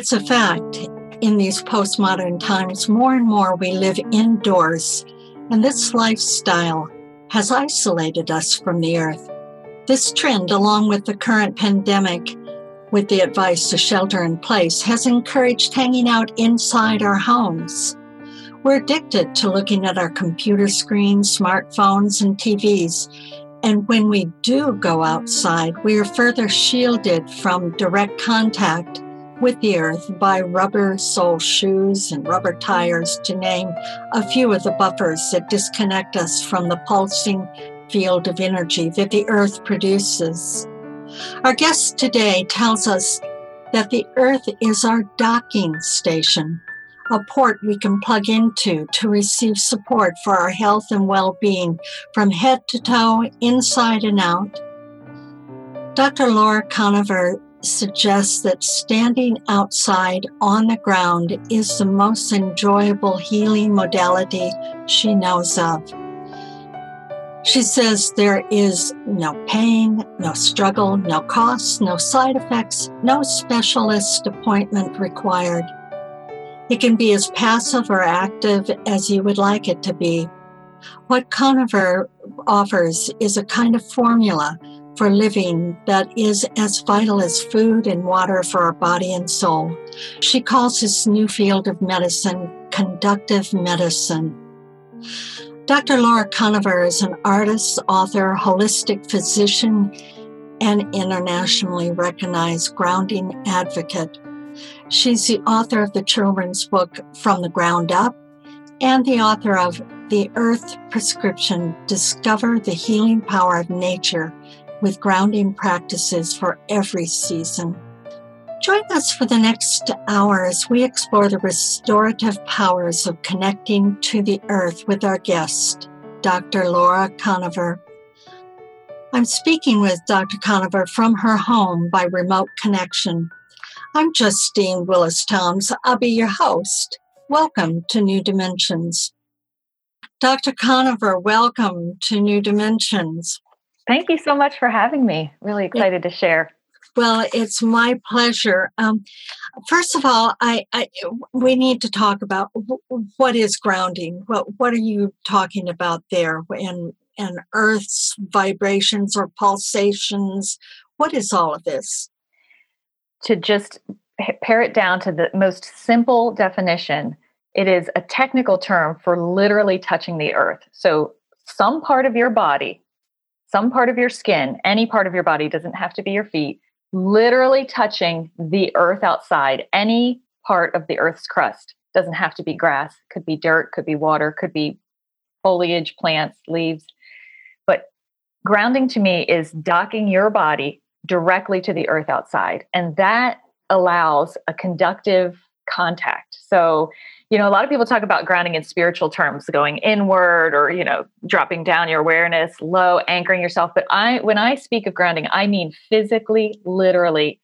It's a fact in these postmodern times, more and more we live indoors, and this lifestyle has isolated us from the earth. This trend, along with the current pandemic, with the advice to shelter in place, has encouraged hanging out inside our homes. We're addicted to looking at our computer screens, smartphones, and TVs. And when we do go outside, we are further shielded from direct contact with the earth by rubber sole shoes and rubber tires, to name a few of the buffers that disconnect us from the pulsing field of energy that the earth produces. Our guest today tells us that the earth is our docking station, a port we can plug into to receive support for our health and well being from head to toe, inside and out. Dr. Laura Koniver suggests that standing outside on the ground is the most enjoyable healing modality she knows of. She says there is no pain, no struggle, no costs, no side effects, no specialist appointment required. It can be as passive or active as you would like it to be. What Koniver offers is a kind of formula for living that is as vital as food and water for our body and soul. She calls this new field of medicine conductive medicine. Dr. Laura Koniver is an artist, author, holistic physician, and internationally recognized grounding advocate. She's the author of the children's book From the Ground Up and the author of The Earth Prescription Discover the Healing Power of Nature with grounding practices for every season. Join us for the next hour as we explore the restorative powers of connecting to the earth with our guest, Dr. Laura Koniver. I'm speaking with Dr. Koniver from her home by remote connection. I'm Justine Willis Toms. I'll be your host. Welcome to New Dimensions. Dr. Koniver, welcome to New Dimensions. Thank you so much for having me. Really excited to share. Well, it's my pleasure. Um, first of all, I, I, we need to talk about what is grounding. What what are you talking about there? And and Earth's vibrations or pulsations. What is all of this? To just pare it down to the most simple definition, it is a technical term for literally touching the earth. So some part of your body some part of your skin, any part of your body, doesn't have to be your feet, literally touching the earth outside, any part of the earth's crust. Doesn't have to be grass, could be dirt, could be water, could be foliage, plants, leaves. But grounding to me is docking your body directly to the earth outside. And that allows a conductive contact. So you know a lot of people talk about grounding in spiritual terms going inward or you know dropping down your awareness low anchoring yourself. But i when i speak of grounding i mean physically literally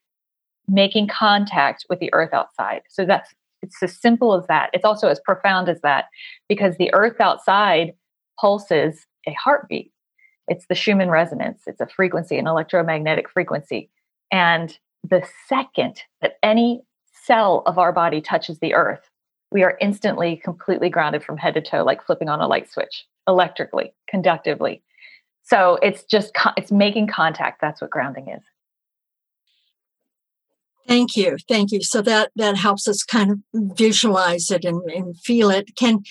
making contact with the earth outside. So that's it's as simple as that. It's also as profound as that because the earth outside pulses a heartbeat. It's the schumann resonance. It's a frequency an electromagnetic frequency. And the second that any cell of our body touches the earth we are instantly completely grounded from head to toe, like flipping on a light switch, electrically, conductively. So it's just it's making contact. That's what grounding is. Thank you, thank you. So that that helps us kind of visualize it and, and feel it. Can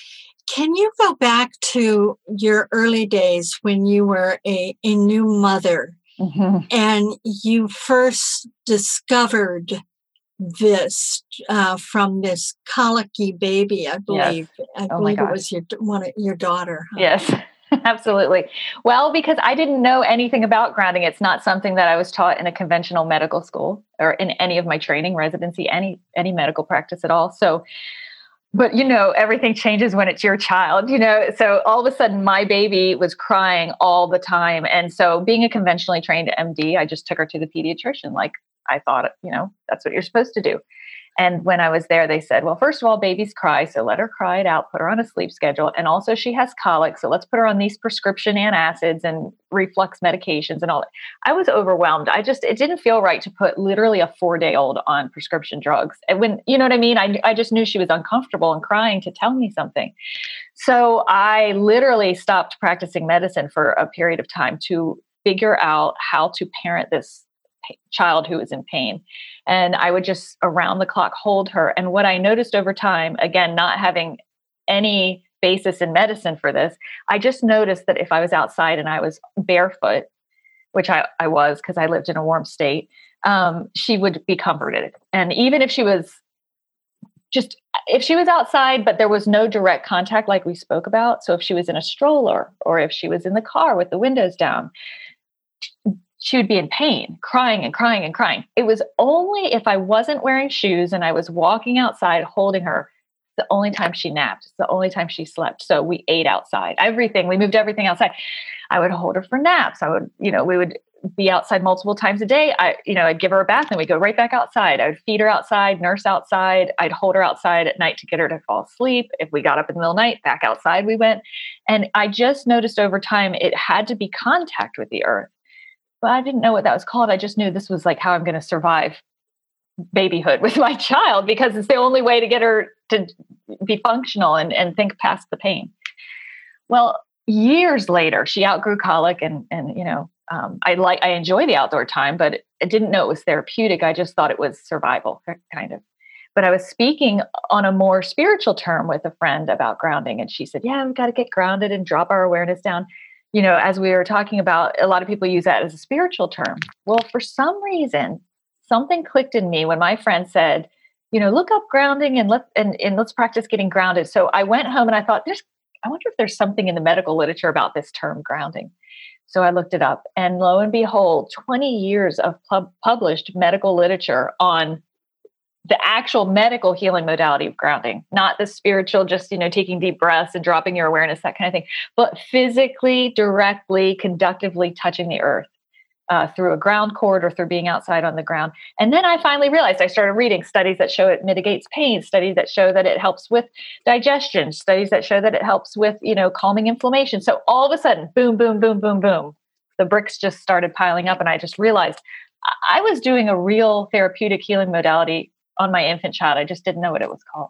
can you go back to your early days when you were a, a new mother mm-hmm. and you first discovered this uh, from this colicky baby, I believe. Yes. I oh believe it was your one your daughter. Huh? Yes. Absolutely. Well, because I didn't know anything about grounding. It's not something that I was taught in a conventional medical school or in any of my training, residency, any any medical practice at all. So but you know everything changes when it's your child you know so all of a sudden my baby was crying all the time and so being a conventionally trained md i just took her to the pediatrician like i thought you know that's what you're supposed to do and when I was there, they said, well, first of all, babies cry, so let her cry it out, put her on a sleep schedule. And also, she has colic, so let's put her on these prescription antacids and reflux medications and all that. I was overwhelmed. I just, it didn't feel right to put literally a four day old on prescription drugs. And when, you know what I mean? I, I just knew she was uncomfortable and crying to tell me something. So I literally stopped practicing medicine for a period of time to figure out how to parent this child who was in pain. And I would just around the clock hold her. And what I noticed over time, again, not having any basis in medicine for this, I just noticed that if I was outside and I was barefoot, which I, I was because I lived in a warm state, um, she would be comforted. And even if she was just if she was outside but there was no direct contact like we spoke about so if she was in a stroller or if she was in the car with the windows down she would be in pain, crying and crying and crying. It was only if I wasn't wearing shoes and I was walking outside holding her, the only time she napped. The only time she slept. So we ate outside. Everything, we moved everything outside. I would hold her for naps. I would, you know, we would be outside multiple times a day. I, you know, I'd give her a bath and we'd go right back outside. I would feed her outside, nurse outside. I'd hold her outside at night to get her to fall asleep. If we got up in the middle of the night, back outside we went. And I just noticed over time it had to be contact with the earth but I didn't know what that was called. I just knew this was like how I'm going to survive babyhood with my child because it's the only way to get her to be functional and, and think past the pain. Well, years later, she outgrew colic and, and, you know, um, I like, I enjoy the outdoor time, but I didn't know it was therapeutic. I just thought it was survival kind of. But I was speaking on a more spiritual term with a friend about grounding. And she said, yeah, we've got to get grounded and drop our awareness down you know, as we were talking about, a lot of people use that as a spiritual term. Well, for some reason, something clicked in me when my friend said, you know, look up grounding and let and, and let's practice getting grounded. So I went home and I thought, there's I wonder if there's something in the medical literature about this term grounding. So I looked it up, and lo and behold, 20 years of pub- published medical literature on the actual medical healing modality of grounding, not the spiritual, just, you know, taking deep breaths and dropping your awareness, that kind of thing, but physically, directly, conductively touching the earth. Uh, through a ground cord or through being outside on the ground. And then I finally realized I started reading studies that show it mitigates pain, studies that show that it helps with digestion, studies that show that it helps with, you know, calming inflammation. So all of a sudden, boom, boom, boom, boom, boom, the bricks just started piling up. And I just realized I was doing a real therapeutic healing modality on my infant child. I just didn't know what it was called.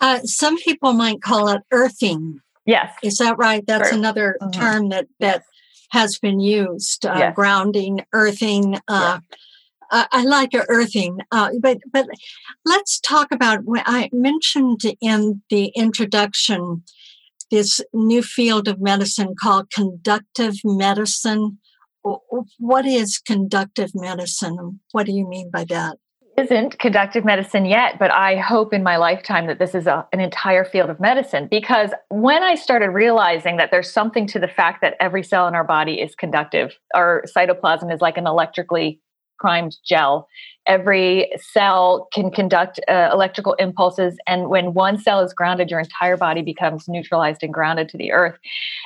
Uh, some people might call it earthing. Yes. Is that right? That's another mm-hmm. term that, that has been used. Uh, yes. Grounding, earthing. Uh, yeah. I like earthing, uh, but but let's talk about. What I mentioned in the introduction this new field of medicine called conductive medicine. What is conductive medicine? What do you mean by that? Isn't conductive medicine yet, but I hope in my lifetime that this is a, an entire field of medicine. Because when I started realizing that there's something to the fact that every cell in our body is conductive, our cytoplasm is like an electrically primed gel. Every cell can conduct uh, electrical impulses, and when one cell is grounded, your entire body becomes neutralized and grounded to the earth.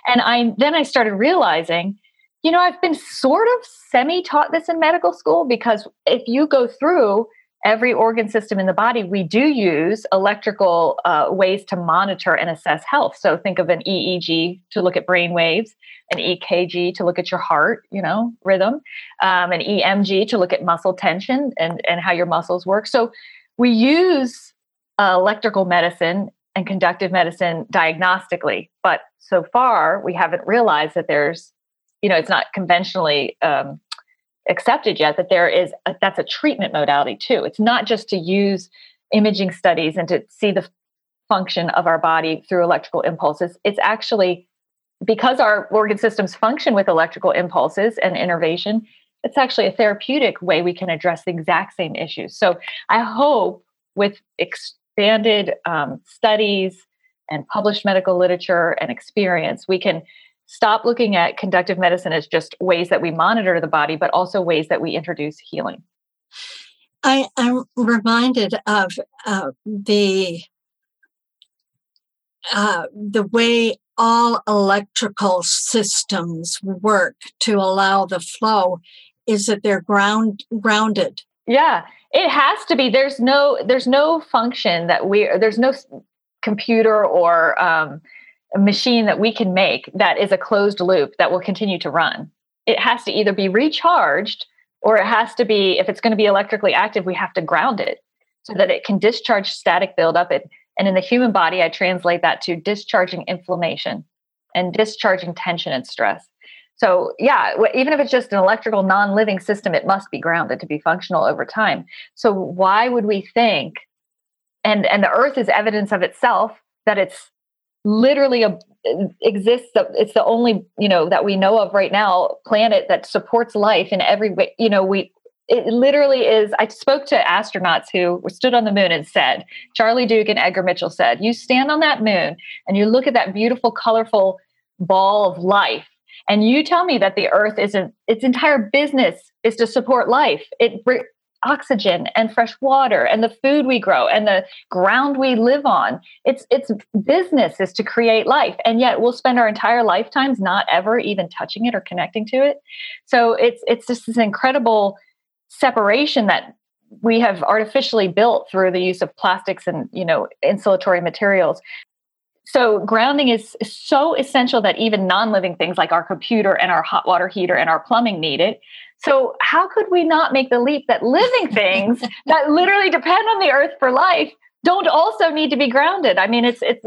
And I then I started realizing you know, I've been sort of semi taught this in medical school because if you go through every organ system in the body, we do use electrical uh, ways to monitor and assess health. So think of an EEG to look at brain waves, an EKG to look at your heart, you know, rhythm, um, an EMG to look at muscle tension and, and how your muscles work. So we use uh, electrical medicine and conductive medicine diagnostically, but so far we haven't realized that there's you know, it's not conventionally um, accepted yet that there is a, that's a treatment modality too. It's not just to use imaging studies and to see the function of our body through electrical impulses. It's actually because our organ systems function with electrical impulses and innervation, it's actually a therapeutic way we can address the exact same issues. So I hope with expanded um, studies and published medical literature and experience, we can stop looking at conductive medicine as just ways that we monitor the body, but also ways that we introduce healing. I, am reminded of uh, the uh, the way all electrical systems work to allow the flow is that they're ground grounded. Yeah, it has to be. There's no there's no function that we there's no computer or um, machine that we can make that is a closed loop that will continue to run. It has to either be recharged or it has to be if it's going to be electrically active we have to ground it so that it can discharge static buildup it and in the human body, I translate that to discharging inflammation and discharging tension and stress. So, yeah, even if it's just an electrical non living system, it must be grounded to be functional over time. So, why would we think, and, and the earth is evidence of itself that it's literally a exists it's the only you know that we know of right now planet that supports life in every way you know we it literally is. I spoke to astronauts who stood on the moon and said, Charlie Duke and Edgar Mitchell said, you stand on that moon and you look at that beautiful, colorful ball of life, and you tell me that the Earth isn't, its entire business is to support life. It oxygen and fresh water and the food we grow and the ground we live on. Its its business is to create life, and yet we'll spend our entire lifetimes not ever even touching it or connecting to it. So it's it's just this incredible separation that we have artificially built through the use of plastics and you know insulatory materials so grounding is so essential that even non-living things like our computer and our hot water heater and our plumbing need it. So how could we not make the leap that living things that literally depend on the earth for life don't also need to be grounded? I mean it's it's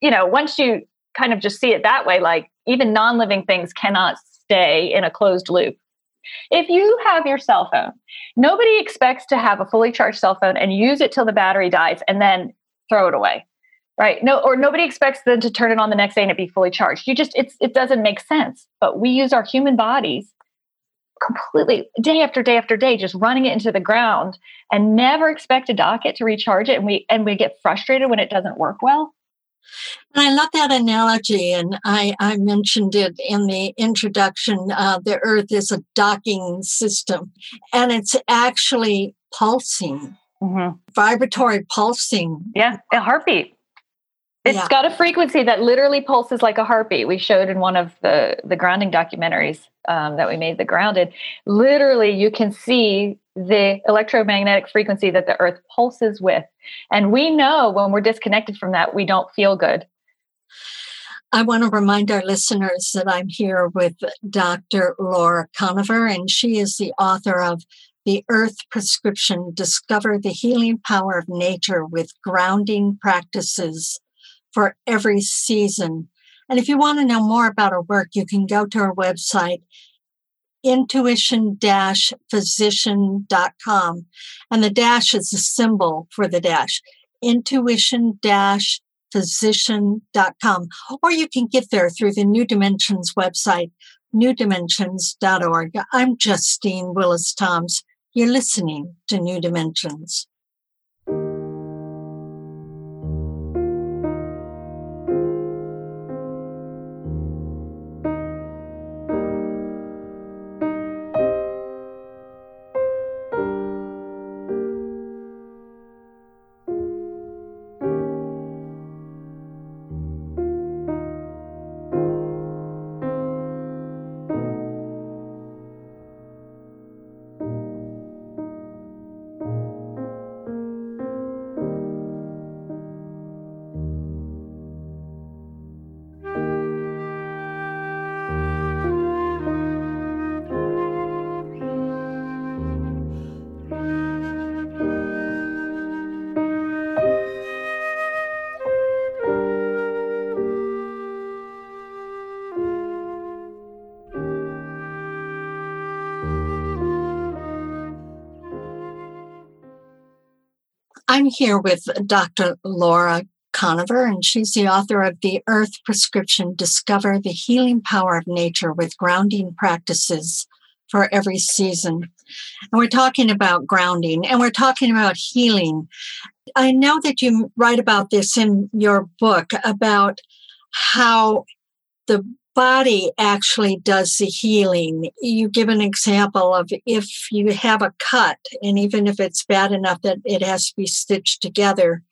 you know once you kind of just see it that way like even non-living things cannot stay in a closed loop. If you have your cell phone, nobody expects to have a fully charged cell phone and use it till the battery dies and then throw it away. Right? No, or nobody expects them to turn it on the next day and it be fully charged. You just it's it doesn't make sense. But we use our human bodies completely day after day after day just running it into the ground and never expect to dock it to recharge it and we and we get frustrated when it doesn't work well and I love that analogy, and I, I mentioned it in the introduction. Uh, the Earth is a docking system, and it's actually pulsing, mm-hmm. vibratory pulsing. Yeah, a heartbeat. It's yeah. got a frequency that literally pulses like a heartbeat. We showed in one of the the grounding documentaries um, that we made, the grounded. Literally, you can see the electromagnetic frequency that the earth pulses with. And we know when we're disconnected from that, we don't feel good. I want to remind our listeners that I'm here with Dr. Laura Koniver, and she is the author of The Earth Prescription Discover the Healing Power of Nature with Grounding Practices for Every Season. And if you want to know more about her work, you can go to her website, intuition-physician.com. And the dash is a symbol for the dash. Intuition-physician.com. Or you can get there through the New Dimensions website, newdimensions.org. I'm Justine Willis Toms. You're listening to New Dimensions. I'm here with Dr. Laura Koniver, and she's the author of The Earth Prescription Discover the Healing Power of Nature with Grounding Practices for Every Season. And we're talking about grounding and we're talking about healing. I know that you write about this in your book about how the body actually does the healing. You give an example of if you have a cut, and even if it's bad enough that it has to be stitched together,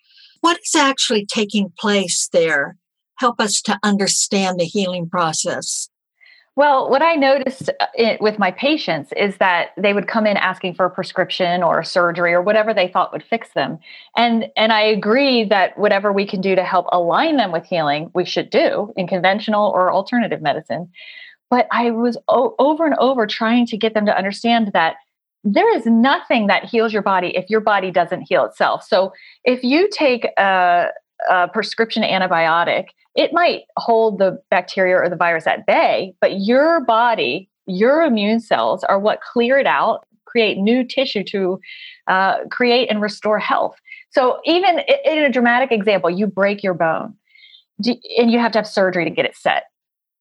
what is actually taking place there? Help us to understand the healing process. Well, what I noticed uh, with my patients is that they would come in asking for a prescription or a surgery or whatever they thought would fix them. And and I agree that whatever we can do to help align them with healing, we should do in conventional or alternative medicine. But I was o- over and over trying to get them to understand that there is nothing that heals your body if your body doesn't heal itself. So if you take a, a prescription antibiotic it might hold the bacteria or the virus at bay, but your body, your immune cells are what clear it out, create new tissue to uh, create and restore health. So, even in a dramatic example, you break your bone and you have to have surgery to get it set.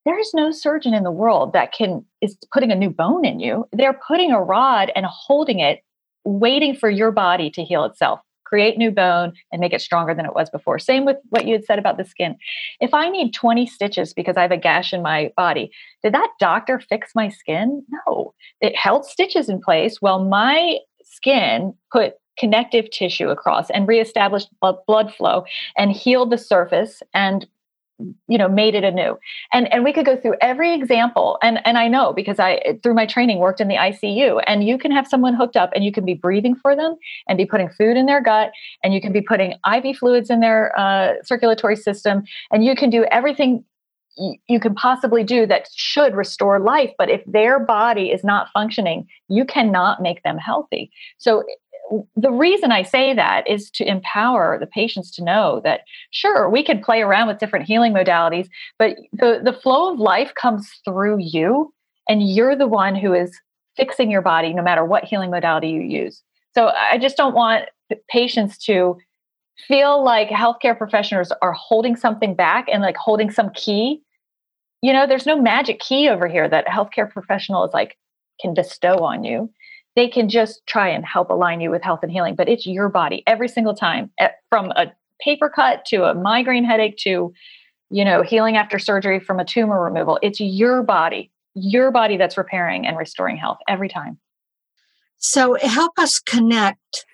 There is no surgeon in the world that can is putting a new bone in you. They're putting a rod and holding it, waiting for your body to heal itself create new bone and make it stronger than it was before. Same with what you had said about the skin. If I need 20 stitches because I have a gash in my body, did that doctor fix my skin? No. It held stitches in place while my skin put connective tissue across and reestablished blood flow and healed the surface and you know made it anew. And and we could go through every example. And and i know because i through my training worked in the icu and you can have someone hooked up and you can be breathing for them and be putting food in their gut and you can be putting iv fluids in their uh, circulatory system and you can do everything you can possibly do that should restore life. But if their body is not functioning you cannot make them healthy. So the reason I say that is to empower the patients to know that sure we can play around with different healing modalities, but the the flow of life comes through you, and you're the one who is fixing your body no matter what healing modality you use. So I just don't want patients to feel like healthcare professionals are holding something back and like holding some key. You know, there's no magic key over here that a healthcare professional is like can bestow on you they can just try and help align you with health and healing but it's your body. Every single time from a paper cut to a migraine headache to you know healing after surgery from a tumor removal it's your body your body that's repairing and restoring health every time. So help us connect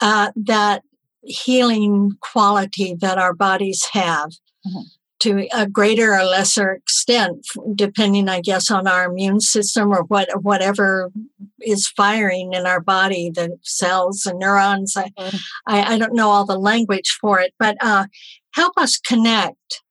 uh, that healing quality that our bodies have mm-hmm to a greater or lesser extent, depending, I guess, on our immune system or what whatever is firing in our body, the cells and neurons. I, mm-hmm. I, I, don't know all the language for it, but uh, help us connect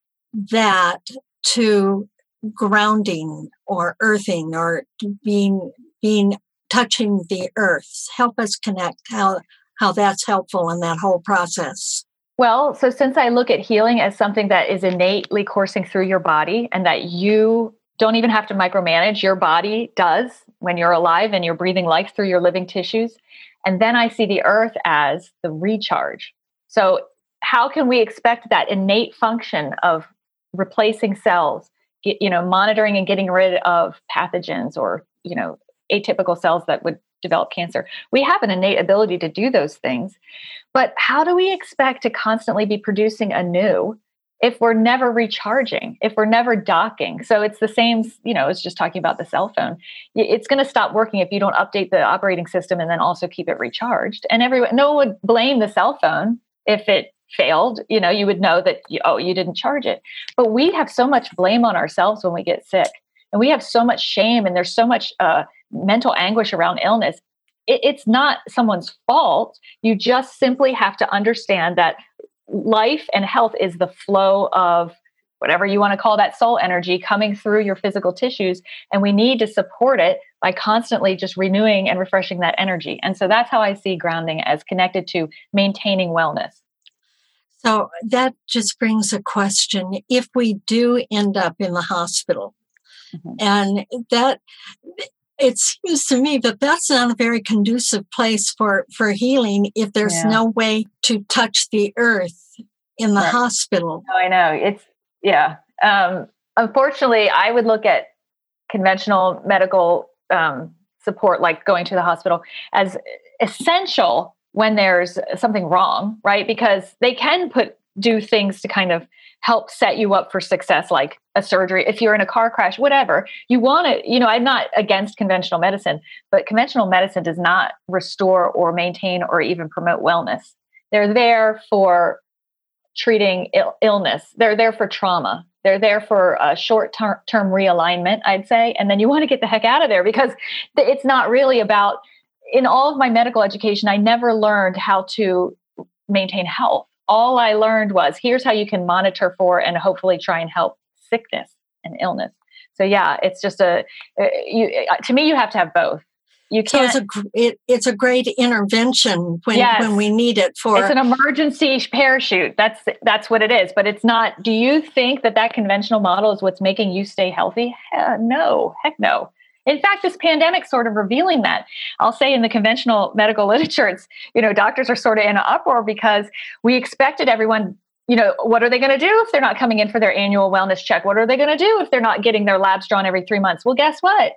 that to grounding or earthing or being being touching the earth. Help us connect how how that's helpful in that whole process. Well, so since I look at healing as something that is innately coursing through your body and that you don't even have to micromanage, your body does when you're alive and you're breathing life through your living tissues. And then I see the earth as the recharge. So, how can we expect that innate function of replacing cells, you know, monitoring and getting rid of pathogens or, you know, atypical cells that would develop cancer. We have an innate ability to do those things. But how do we expect to constantly be producing anew if we're never recharging, if we're never docking? So it's the same, you know, it's just talking about the cell phone. It's going to stop working if you don't update the operating system and then also keep it recharged. And everyone, no one would blame the cell phone if it failed you know you would know that oh you didn't charge it but we have so much blame on ourselves when we get sick and we have so much shame and there's so much uh, mental anguish around illness, it, it's not someone's fault. You just simply have to understand that life and health is the flow of whatever you want to call that soul energy coming through your physical tissues. And we need to support it by constantly just renewing and refreshing that energy. And so that's how I see grounding as connected to maintaining wellness. So that just brings a question. If we do end up in the hospital, mm-hmm. and that it seems to me that that's not a very conducive place for for healing if there's yeah. no way to touch the earth in the right. hospital. Oh, I know. It's yeah. Um, unfortunately, I would look at conventional medical um, support, like going to the hospital, as essential when there's something wrong, right? Because they can put do things to kind of help set you up for success like a surgery if you're in a car crash whatever. You want to you know i'm not against conventional medicine but conventional medicine does not restore or maintain or even promote wellness. They're there for treating Ill- illness. They're there for trauma. They're there for a short term realignment i'd say and then you want to get the heck out of there because it's not really about in all of my medical education i never learned how to maintain health all I learned was here's how you can monitor for and hopefully try and help sickness and illness. So yeah, it's just a uh, you uh, to me you have to have both. You can't. So it's a it, it's a great intervention when yes, when we need it for. It's an emergency parachute. That's that's what it is. But it's not. Do you think that that conventional model is what's making you stay healthy? Uh, no, heck no. In fact, this pandemic sort of revealing that. I'll say in the conventional medical literature, it's, you know, doctors are sort of in an uproar because we expected everyone you know, what are they going to do if they're not coming in for their annual wellness check? What are they going to do if they're not getting their labs drawn every three months? Well, guess what?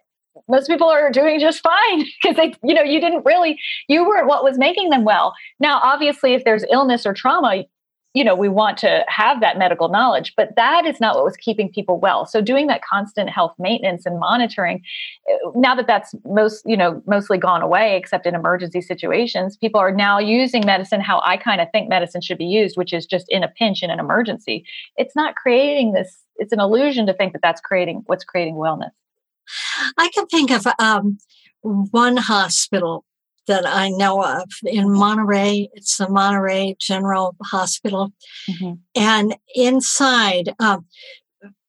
Most people are doing just fine because they, you know, you didn't really, you weren't what was making them well. Now, obviously, if there's illness or trauma, you know we want to have that medical knowledge but that is not what was keeping people well. So doing that constant health maintenance and monitoring eh, now that that's most you know mostly gone away except in emergency situations people are now using medicine how i kind of think medicine should be used which is just in a pinch in an emergency. It's not creating this it's an illusion to think that that's creating what's creating wellness. I can think of um, one hospital that I know of in Monterey. It's the Monterey General Hospital, mm-hmm. and inside, um,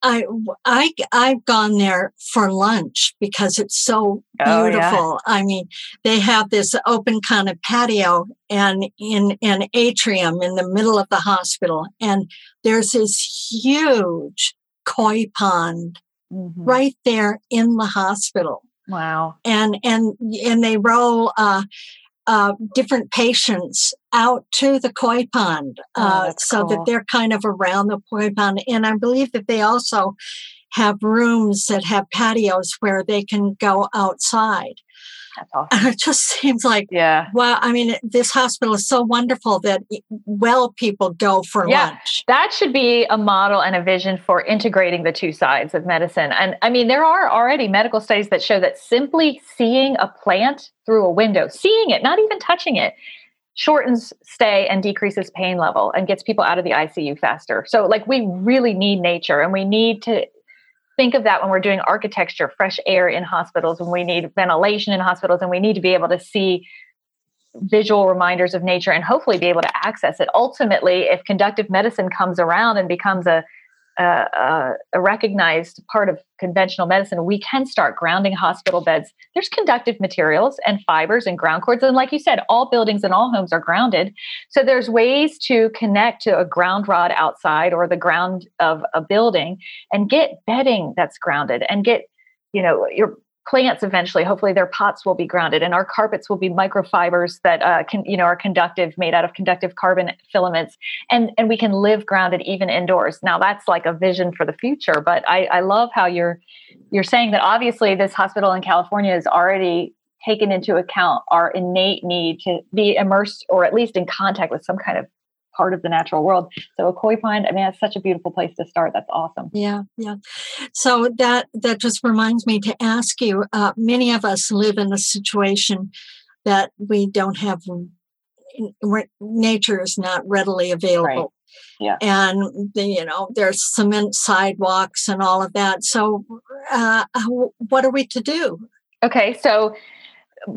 I I I've gone there for lunch because it's so oh, beautiful. Yeah. I mean, they have this open kind of patio and in an atrium in the middle of the hospital, and there's this huge koi pond mm-hmm. right there in the hospital. Wow. And and and they roll uh, uh, different patients out to the koi pond oh, uh, so cool. that they're kind of around the koi pond. And I believe that they also have rooms that have patios where they can go outside. And it just seems like, yeah. Well, I mean, this hospital is so wonderful that well people go for yeah, lunch. That should be a model and a vision for integrating the two sides of medicine. And I mean, there are already medical studies that show that simply seeing a plant through a window, seeing it, not even touching it, shortens stay and decreases pain level and gets people out of the ICU faster. So like we really need nature and we need to think of that when we're doing architecture, fresh air in hospitals, when we need ventilation in hospitals, and we need to be able to see visual reminders of nature and hopefully be able to access it. Ultimately, if conductive medicine comes around and becomes a a, a, recognized part of conventional medicine, we can start grounding hospital beds. There's conductive materials and fibers and ground cords. And like you said, all buildings and all homes are grounded. So there's ways to connect to a ground rod outside or the ground of a building and get bedding that's grounded and get, you know, your plants eventually hopefully their pots will be grounded and our carpets will be microfibers that uh, can you know are conductive made out of conductive carbon filaments and and we can live grounded even indoors. Now that's like a vision for the future but i i love how you're you're saying that obviously this hospital in california is already taken into account our innate need to be immersed or at least in contact with some kind of part of the natural world. So a koi pond, I mean, that's such a beautiful place to start. That's awesome. Yeah, yeah. So that that just reminds me to ask you. Uh, many of us live in a situation that we don't have. Nature is not readily available. Right. Yeah. And the, you know, there's cement sidewalks and all of that. So, uh, what are we to do? Okay, so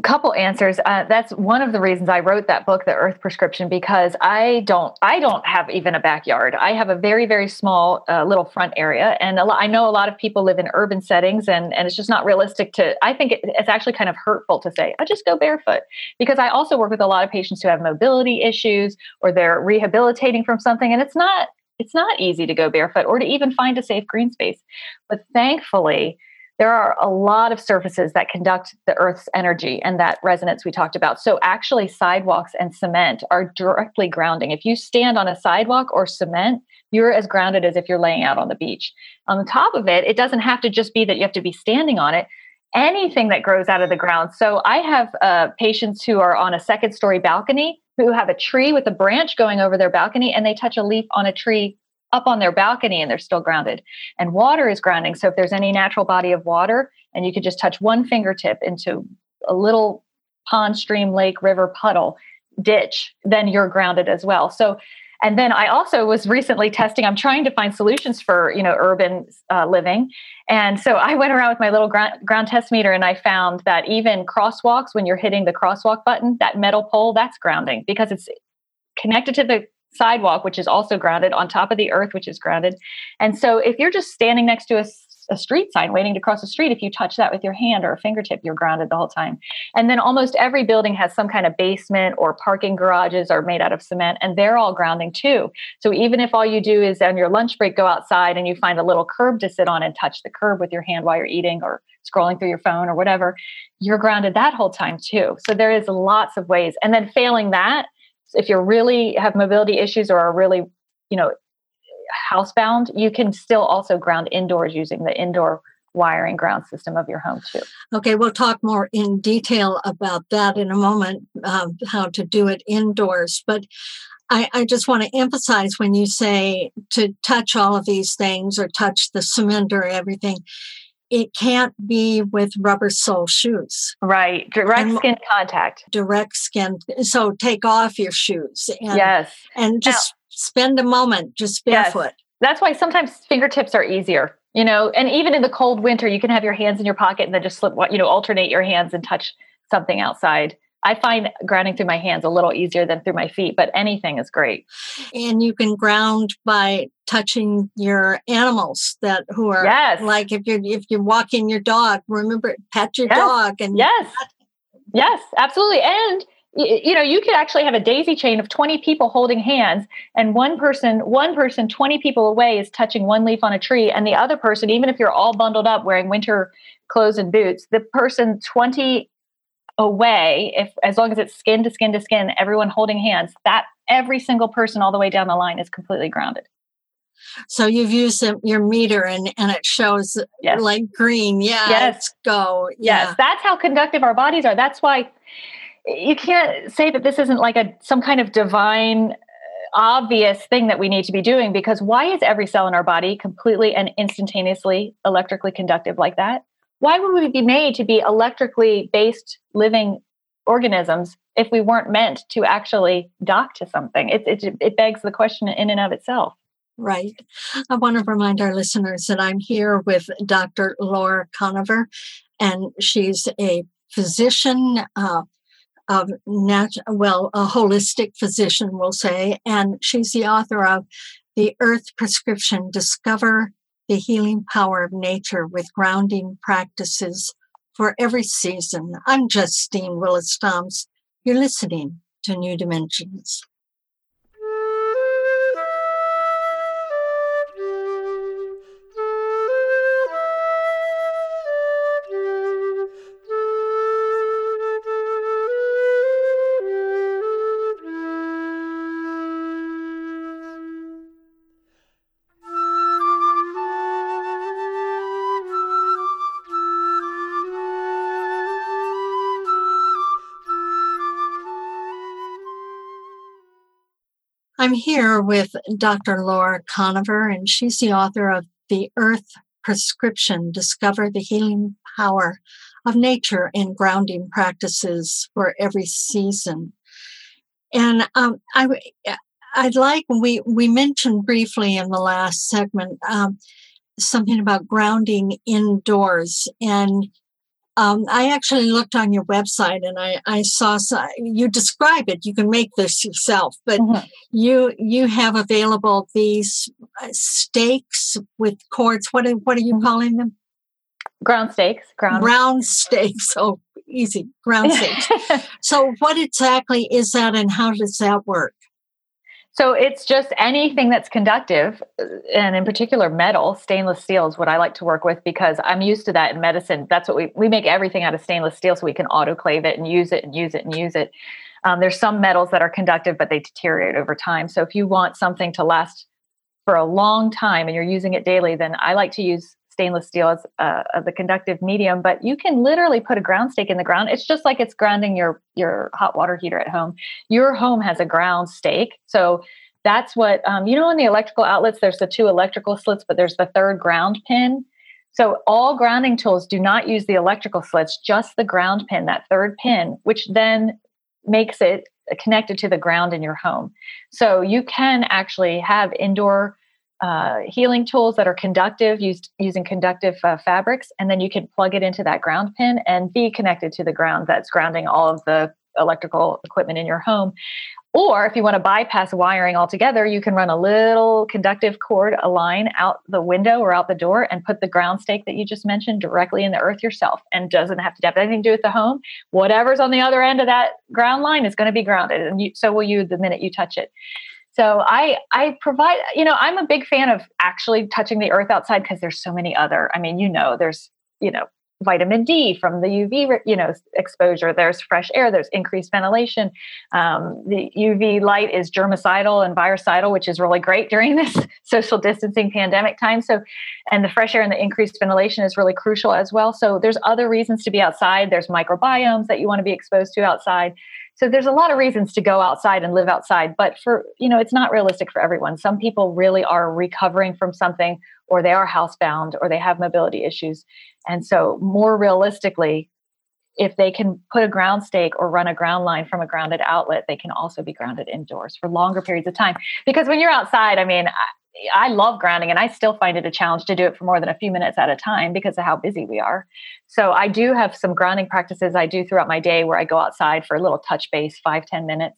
couple answers. Uh, that's one of the reasons i wrote that book the earth prescription because i don't i don't have even a backyard. I have a very very small uh, little front area and lot, i know a lot of people live in urban settings and, and it's just not realistic to i think it, it's actually kind of hurtful to say i just go barefoot. Because i also work with a lot of patients who have mobility issues or they're rehabilitating from something and it's not it's not easy to go barefoot or to even find a safe green space. But thankfully there are a lot of surfaces that conduct the Earth's energy and that resonance we talked about. So, actually, sidewalks and cement are directly grounding. If you stand on a sidewalk or cement, you're as grounded as if you're laying out on the beach. On top of it, it doesn't have to just be that you have to be standing on it. Anything that grows out of the ground. So, I have uh, patients who are on a second story balcony who have a tree with a branch going over their balcony and they touch a leaf on a tree up on their balcony and they're still grounded. And water is grounding. So if there's any natural body of water and you could just touch one fingertip into a little pond, stream, lake, river, puddle, ditch, then you're grounded as well. So and then I also was recently testing. I'm trying to find solutions for you know urban uh, living, and so I went around with my little ground, ground test meter, and I found that even crosswalks, when you're hitting the crosswalk button, that metal pole, that's grounding because it's connected to the sidewalk, which is also grounded, on top of the earth, which is grounded. And so if you're just standing next to a, a street sign waiting to cross the street, if you touch that with your hand or a fingertip, you're grounded the whole time. And then almost every building has some kind of basement or parking garages are made out of cement, and they're all grounding too. So even if all you do is on your lunch break go outside and you find a little curb to sit on and touch the curb with your hand while you're eating or scrolling through your phone or whatever, you're grounded that whole time too. So there is lots of ways. And then failing that, if you're really have mobility issues or are really, you know, housebound, you can still also ground indoors using the indoor wiring ground system of your home too. Okay, we'll talk more in detail about that in a moment, uh, how to do it indoors. But I, I, just want to emphasize when you say to touch all of these things or touch the cement or everything, it can't be with rubber sole shoes. Right. Direct and skin contact. Direct skin. So take off your shoes. And, yes. And just now, spend a moment just barefoot. Yes. That's why sometimes fingertips are easier, you know, and even in the cold winter, you can have your hands in your pocket and then just slip, you know, alternate your hands and touch something outside. I find grounding through my hands a little easier than through my feet, but anything is great. And you can ground by touching your animals that who are yes. like if you're if you're walking your dog, remember pet your yes. dog and yes, yes, absolutely. And you know you could actually have a daisy chain of 20 people holding hands and one person one person 20 people away is touching one leaf on a tree and the other person even if you're all bundled up wearing winter clothes and boots the person 20 away if as long as it's skin to skin to skin everyone holding hands that every single person all the way down the line is completely grounded. So you've used your meter and and it shows yes. like green. Yeah yes. go. Yeah. yes that's how conductive our bodies are. That's why you can't say that this isn't like a some kind of divine uh, obvious thing that we need to be doing because why is every cell in our body completely and instantaneously electrically conductive like that why would we be made to be electrically based living organisms if we weren't meant to actually dock to something? It, it, it begs the question in and of itself. Right. I want to remind our listeners that I'm here with Dr. Laura Koniver, and she's a physician, uh, of nat- well, a holistic physician, we'll say, and she's the author of The Earth Prescription Discover the healing power of nature with grounding practices for every season. I'm Justine Willis Toms. You're listening to New Dimensions. Here with Dr. Laura Koniver, and she's the author of The Earth Prescription Discover the Healing Power of Nature in Grounding Practices for Every Season. And um, I, I'd like, we, we mentioned briefly in the last segment um, something about grounding indoors. And um, I actually looked on your website and I, I saw some, you describe it. You can make this yourself, but mm-hmm. you you have available these uh, stakes with cords. What are, what are you mm-hmm. calling them? Ground stakes. Ground ground stakes. Oh, easy. Ground stakes. so, what exactly is that, and how does that work? So it's just anything that's conductive, uh, and in particular, metal, stainless steel is what I like to work with because I'm used to that in medicine. That's what we we make everything out of stainless steel, so we can autoclave it and use it and use it and use it. Um, there's some metals that are conductive, but they deteriorate over time. So if you want something to last for a long time and you're using it daily, then I like to use stainless steel as, uh, as a conductive medium. But you can literally put a ground stake in the ground. It's just like it's grounding your your hot water heater at home. Your home has a ground stake, so that's what um, you know. In the electrical outlets, there's the two electrical slits, but there's the third ground pin. So all grounding tools do not use the electrical slits, just the ground pin, that third pin, which then makes it connected to the ground in your home. So you can actually have indoor uh, healing tools that are conductive, used using conductive uh, fabrics, and then you can plug it into that ground pin and be connected to the ground that's grounding all of the electrical equipment in your home. Or if you want to bypass wiring altogether, you can run a little conductive cord, a line out the window or out the door, and put the ground stake that you just mentioned directly in the earth yourself and doesn't have to have anything to do with the home. Whatever's on the other end of that ground line is going to be grounded, and you, so will you the minute you touch it. So I I provide, you know, I'm a big fan of actually touching the earth outside because there's so many other, I mean, you know, there's, you know, vitamin D from the UV, you know, exposure. There's fresh air. There's increased ventilation. Um, the UV light is germicidal and virucidal, which is really great during this social distancing pandemic time. So, and the fresh air and the increased ventilation is really crucial as well. So, there's other reasons to be outside. There's microbiomes that you want to be exposed to outside. So there's a lot of reasons to go outside and live outside, but for, you know, it's not realistic for everyone. Some people really are recovering from something or they are housebound or they have mobility issues. And so, more realistically, if they can put a ground stake or run a ground line from a grounded outlet, they can also be grounded indoors for longer periods of time. Because when you're outside, I mean, I, love grounding and I still find it a challenge to do it for more than a few minutes at a time because of how busy we are. So I do have some grounding practices I do throughout my day where I go outside for a little touch base, five ten minutes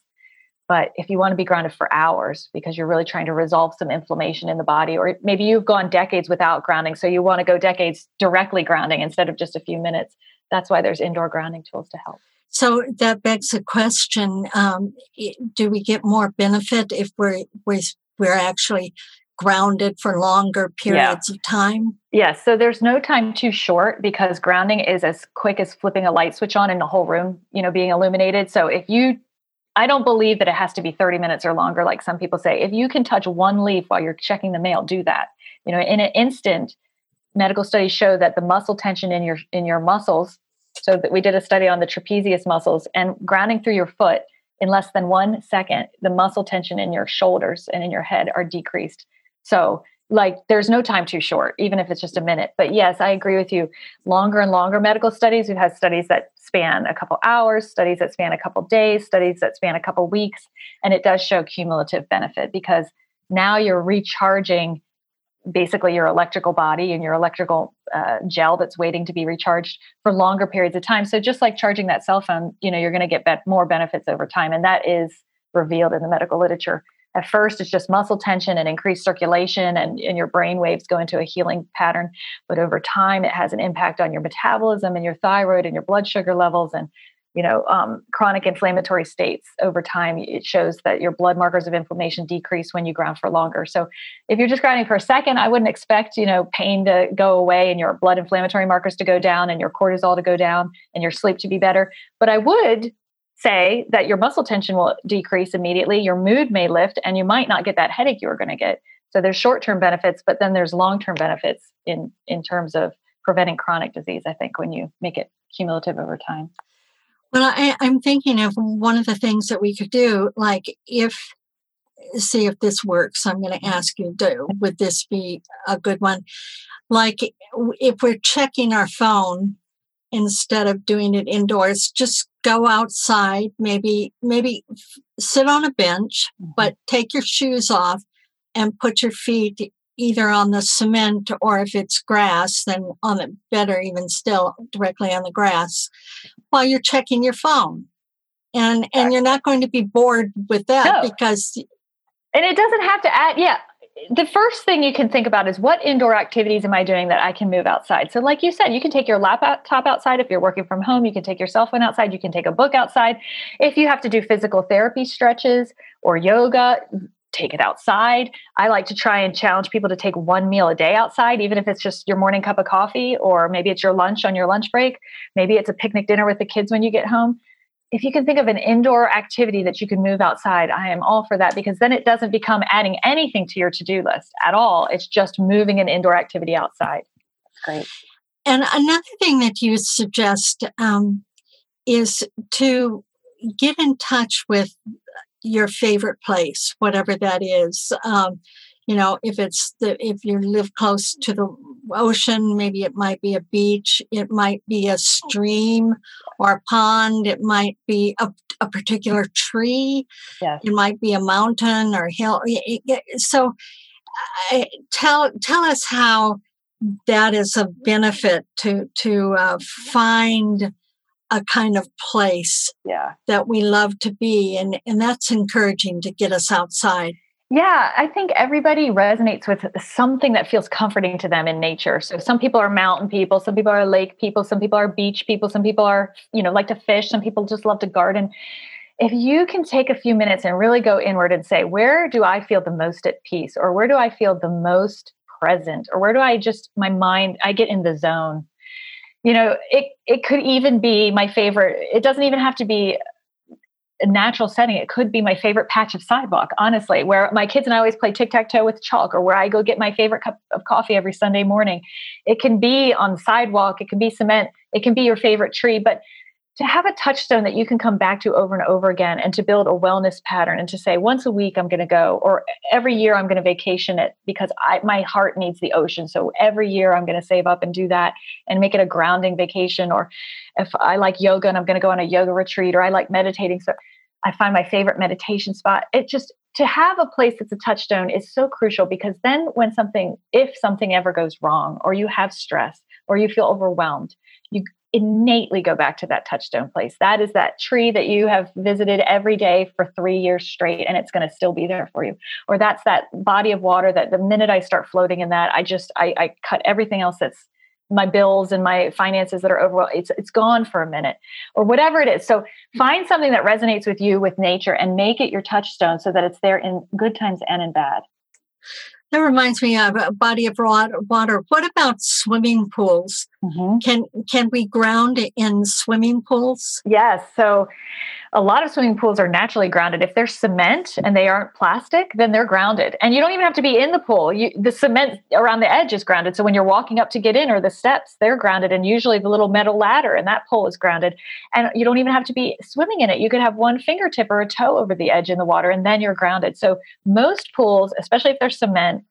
but if you want to be grounded for hours because you're really trying to resolve some inflammation in the body, or maybe you've gone decades without grounding, so you want to go decades directly grounding instead of just a few minutes, that's why there's indoor grounding tools to help. So that begs the question: um, Do we get more benefit if we're we're, we're actually grounded for longer periods yeah. of time? Yes. So there's no time too short because grounding is as quick as flipping a light switch on in the whole room, you know, being illuminated. So if you I don't believe that it has to be 30 minutes or longer, like some people say. If you can touch one leaf while you're checking the mail, do that. You know, in an instant, medical studies show that the muscle tension in your in your muscles. So that we did a study on the trapezius muscles and grounding through your foot in less than one second, the muscle tension in your shoulders and in your head are decreased. So like there's no time too short even if it's just a minute. But yes i agree with you. Longer and longer medical studies we've had studies that span a couple hours studies that span a couple days studies that span a couple weeks and it does show cumulative benefit because now you're recharging basically your electrical body and your electrical uh, gel that's waiting to be recharged for longer periods of time. So just like charging that cell phone you know you're going to get be- more benefits over time and that is revealed in the medical literature at first it's just muscle tension and increased circulation and, and your brain waves go into a healing pattern. But over time it has an impact on your metabolism and your thyroid and your blood sugar levels and you know um, chronic inflammatory states. Over time it shows that your blood markers of inflammation decrease when you ground for longer. So if you're just grounding for a second i wouldn't expect you know pain to go away and your blood inflammatory markers to go down and your cortisol to go down and your sleep to be better. But i would say that your muscle tension will decrease immediately, your mood may lift, and you might not get that headache you were going to get. So there's short-term benefits, but then there's long-term benefits in in terms of preventing chronic disease. I think when you make it cumulative over time. Well, I, I'm thinking of one of the things that we could do, like if see if this works. I'm going to ask you, do, would this be a good one? Like if we're checking our phone instead of doing it indoors, just go outside, maybe maybe sit on a bench, mm-hmm. but take your shoes off and put your feet either on the cement or if it's grass, then on the better even still directly on the grass while you're checking your phone. And and you're not going to be bored with that no. because and it doesn't have to add yeah the first thing you can think about is what indoor activities am I doing that I can move outside? So, like you said, you can take your laptop outside if you're working from home. You can take your cell phone outside. You can take a book outside. If you have to do physical therapy stretches or yoga, take it outside. I like to try and challenge people to take one meal a day outside, even if it's just your morning cup of coffee, or maybe it's your lunch on your lunch break. Maybe it's a picnic dinner with the kids when you get home. If you can think of an indoor activity that you can move outside, I am all for that because then it doesn't become adding anything to your to do list at all. It's just moving an indoor activity outside. That's great. And another thing that you suggest um, is to get in touch with your favorite place, whatever that is. Um, you know, if it's the if you live close to the ocean, maybe it might be a beach, it might be a stream or a pond, it might be a, a particular tree, yes. it might be a mountain or hill. So, tell tell us how that is a benefit to to uh, find a kind of place yeah. that we love to be and and that's encouraging to get us outside yeah, I think everybody resonates with something that feels comforting to them in nature. So some people are mountain people, some people are lake people, some people are beach people, some people are, you know, like to fish, some people just love to garden. If you can take a few minutes and really go inward and say, where do I feel the most at peace or where do I feel the most present or where do I just my mind I get in the zone you know it it could even be my favorite it doesn't even have to be a natural setting it could be my favorite patch of sidewalk honestly where my kids and i always play tic-tac-toe with chalk or where i go get my favorite cup of coffee every sunday morning. It can be on the sidewalk it can be cement it can be your favorite tree but to have a touchstone that you can come back to over and over again and to build a wellness pattern and to say once a week i'm going to go or every year i'm going to vacation it because I, my heart needs the ocean. So every year i'm going to save up and do that and make it a grounding vacation. Or if i like yoga and i'm going to go on a yoga retreat or i like meditating so i find my favorite meditation spot. It just to have a place that's a touchstone is so crucial because then when something if something ever goes wrong or you have stress or you feel overwhelmed you innately go back to that touchstone place. That is that tree that you have visited every day for three years straight, and it's going to still be there for you. Or that's that body of water that the minute I start floating in that, I just I, I cut everything else that's my bills and my finances that are overwhelmed. It's it's gone for a minute, or whatever it is. So find something that resonates with you with nature and make it your touchstone so that it's there in good times and in bad. That reminds me of a body of water. What about swimming pools? Mm-hmm. Can can we ground in swimming pools? Yes. So a lot of swimming pools are naturally grounded. If they're cement and they aren't plastic, then they're grounded. And you don't even have to be in the pool. You, the cement around the edge is grounded. So when you're walking up to get in or the steps, they're grounded. And usually the little metal ladder and that pole is grounded. And you don't even have to be swimming in it. You could have one fingertip or a toe over the edge in the water and then you're grounded. So most pools, especially if they're cement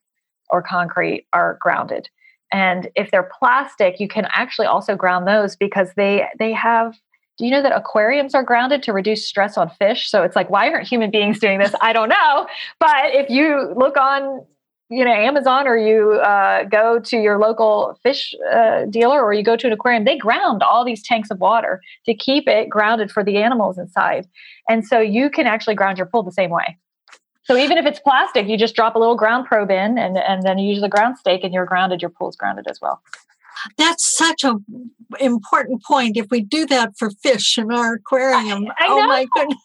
or concrete, are grounded. And if they're plastic, you can actually also ground those because they they have do you know that aquariums are grounded to reduce stress on fish? So it's like, why aren't human beings doing this? I don't know. But if you look on, you know, Amazon or you uh, go to your local fish uh, dealer or you go to an aquarium, they ground all these tanks of water to keep it grounded for the animals inside. And so you can actually ground your pool the same way. So even if it's plastic, you just drop a little ground probe in and, and then you use the ground stake and you're grounded, your pool's grounded as well. That's such a important point. If we do that for fish in our aquarium, I, I oh my goodness.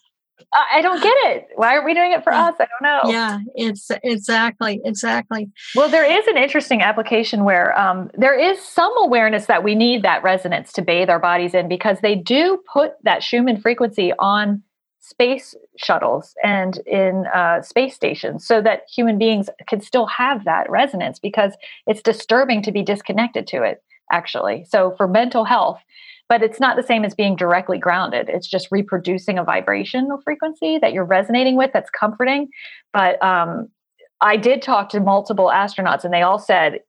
I don't get it. Why are we doing it for us? I don't know. Yeah, it's exactly, exactly. Well, there is an interesting application where um, there is some awareness that we need that resonance to bathe our bodies in because they do put that Schumann frequency on space shuttles and in uh, space stations so that human beings can still have that resonance because it's disturbing to be disconnected to it actually. So for mental health but it's not the same as being directly grounded. It's just reproducing a vibrational frequency that you're resonating with that's comforting. But um, i did talk to multiple astronauts and they all said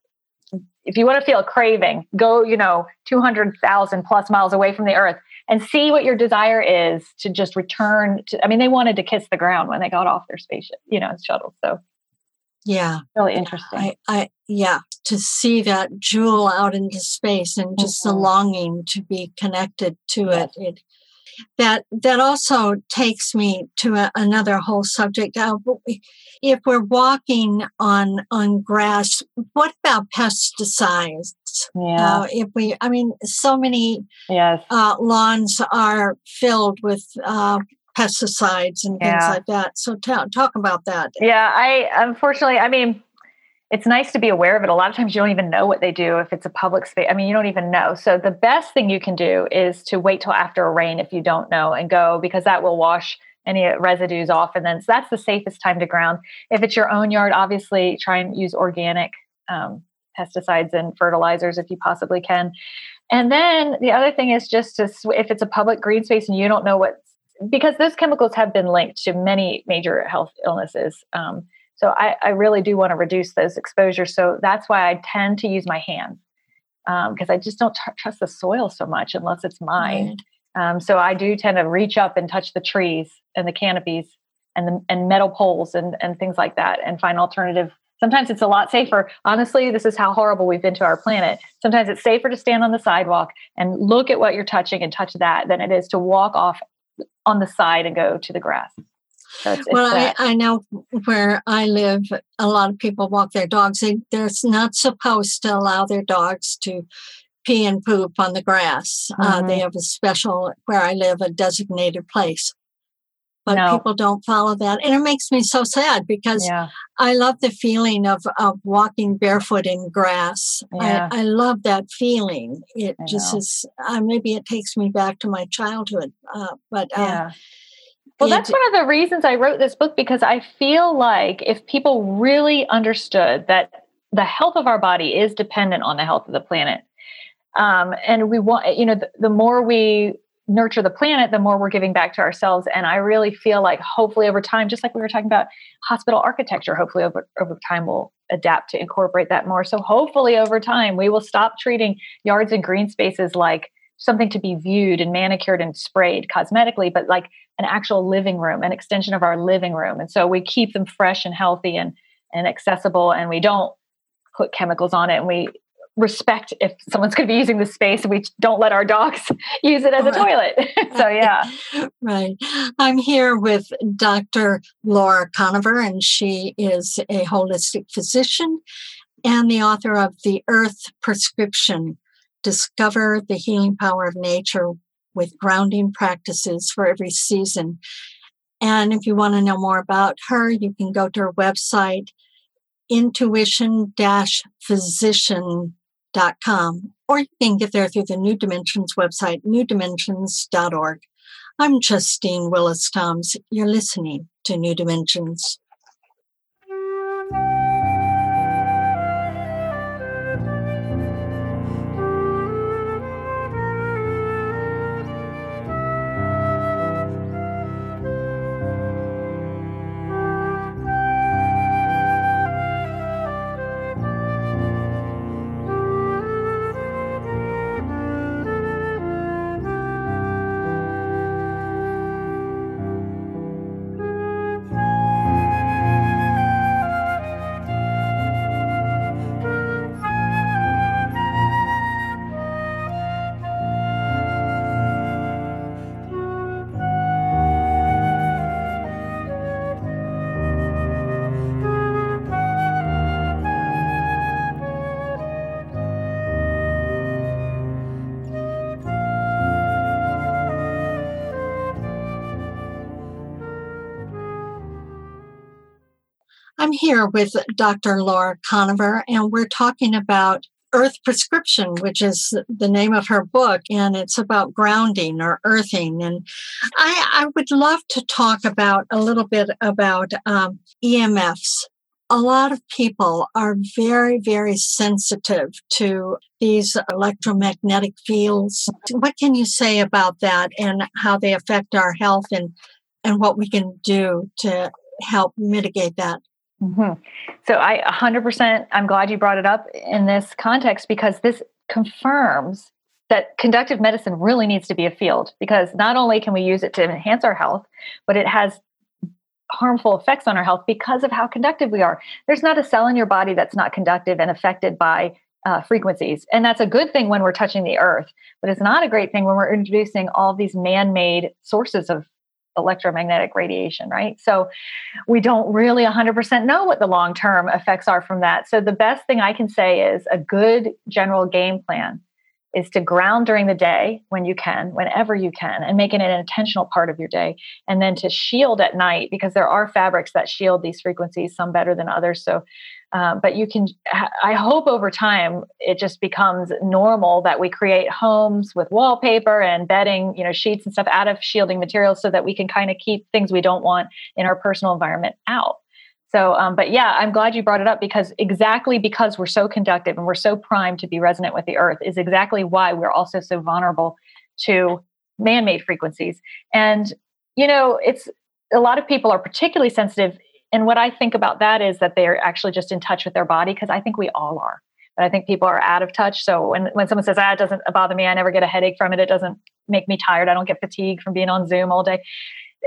if you want to feel a craving go you know 200000 plus miles away from the earth and see what your desire is to just return to i mean they wanted to kiss the ground when they got off their spaceship you know shuttle so yeah really interesting i, I yeah to see that jewel out into space and just mm-hmm. the longing to be connected to it it that that also takes me to a, another whole subject. If we're walking on on grass, what about pesticides? Yeah. Uh, if we, I mean, so many yes. uh, lawns are filled with uh, pesticides and things Yeah. like that. So ta- talk about that. Yeah, I unfortunately, I mean, it's nice to be aware of it. A lot of times you don't even know what they do if it's a public space. I mean, you don't even know. So the best thing you can do is to wait till after a rain if you don't know and go because that will wash any residues off. And then so that's the safest time to ground. If it's your own yard, obviously try and use organic um, pesticides and fertilizers if you possibly can. And then the other thing is just to, sw- if it's a public green space and you don't know what, because those chemicals have been linked to many major health illnesses. Um, so I, I really do want to reduce those exposures. So that's why I tend to use my hands because I just don't tr- trust the soil so much unless it's mine. Um, so I do tend to reach up and touch the trees and the canopies and the and metal poles and and things like that and find alternative. Sometimes it's a lot safer. Honestly, this is how horrible we've been to our planet. Sometimes it's safer to stand on the sidewalk and look at what you're touching and touch that than it is to walk off on the side and go to the grass. So it's, it's Well, I. I know where I live, a lot of people walk their dogs. They, they're not supposed to allow their dogs to pee and poop on the grass. Uh, Mhm. they have a special, where I live, a designated place. But No. people don't follow that. And it makes me so sad because yeah. I love the feeling of, of walking barefoot in grass. Yeah. I, I love that feeling. It I just know. is, uh, maybe it takes me back to my childhood. Uh, but uh, Yeah. Well, that's one of the reasons I wrote this book because I feel like if people really understood that the health of our body is dependent on the health of the planet, um, and we want, you know, the, the more we nurture the planet, the more we're giving back to ourselves. And I really feel like hopefully over time, just like we were talking about hospital architecture, hopefully over, over time we'll adapt to incorporate that more. So hopefully over time we will stop treating yards and green spaces like something to be viewed and manicured and sprayed cosmetically, but like an actual living room, an extension of our living room. And so we keep them fresh and healthy and and accessible and we don't put chemicals on it and we respect if someone's going to be using the space and we don't let our dogs use it as a Right. toilet. so yeah. Right. I'm here with Dr. Laura Koniver, and she is a holistic physician and the author of The Earth Prescription Discover the Healing Power of Nature with Grounding Practices for Every Season. And if you want to know more about her, you can go to her website, intuition physician.com, or you can get there through the New Dimensions website, newdimensions.org. I'm Justine Willis Toms. You're listening to New Dimensions. Here with Dr. Laura Koniver, and we're talking about Earth Prescription, which is the name of her book, and it's about grounding or earthing. And I, I would love to talk about a little bit about um, EMFs. A lot of people are very, very sensitive to these electromagnetic fields. What can you say about that and how they affect our health and, and what we can do to help mitigate that? Mhm. So I 100% I'm glad you brought it up in this context because this confirms that conductive medicine really needs to be a field because not only can we use it to enhance our health, but it has harmful effects on our health because of how conductive we are. There's not a cell in your body that's not conductive and affected by uh, frequencies. And that's a good thing when we're touching the earth, but it's not a great thing when we're introducing all these man made sources of electromagnetic radiation, right? So we don't really 100% know what the long term effects are from that. So the best thing I can say is a good general game plan is to ground during the day when you can, whenever you can, and make it an intentional part of your day. And then to shield at night because there are fabrics that shield these frequencies, some better than others. So, um, but you can, I hope over time it just becomes normal that we create homes with wallpaper and bedding, you know, sheets and stuff out of shielding materials so that we can kind of keep things we don't want in our personal environment out. So, um, but yeah, I'm glad you brought it up because exactly because we're so conductive and we're so primed to be resonant with the earth is exactly why we're also so vulnerable to man made frequencies. And, you know, it's a lot of people are particularly sensitive. And what I think about that is that they're actually just in touch with their body because I think we all are. But I think people are out of touch. So when, when someone says, ah, it doesn't bother me, I never get a headache from it, it doesn't make me tired, I don't get fatigue from being on Zoom all day.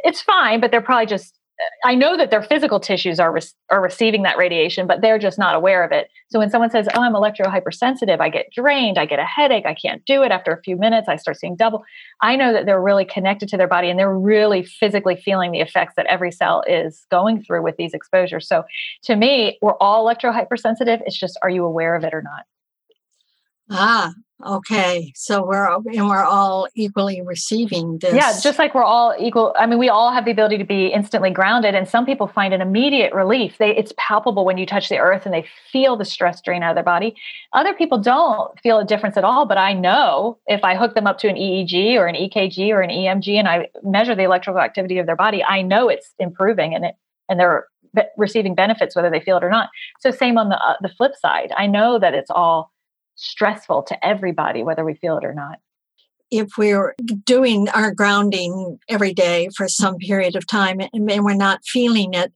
It's fine, but they're probably just I know that their physical tissues are re- are receiving that radiation, but they're just not aware of it. So when someone says, "Oh, I'm electro hypersensitive," I get drained, I get a headache, I can't do it. After a few minutes, I start seeing double. I know that they're really connected to their body and they're really physically feeling the effects that every cell is going through with these exposures. So to me, we're all electro hypersensitive. It's just, are you aware of it or not? Ah, Okay, so we're and we're all equally receiving this. Yeah, just like we're all equal. I mean, we all have the ability to be instantly grounded, and some people find an immediate relief. They, it's palpable when you touch the earth, and they feel the stress drain out of their body. Other people don't feel a difference at all, but I know if I hook them up to an EEG or an EKG or an EMG, and I measure the electrical activity of their body, I know it's improving, and it and they're receiving benefits whether they feel it or not. So same on the uh, the flip side, I know that it's all stressful to everybody, whether we feel it or not. If we're doing our grounding every day for some period of time and we're not feeling it,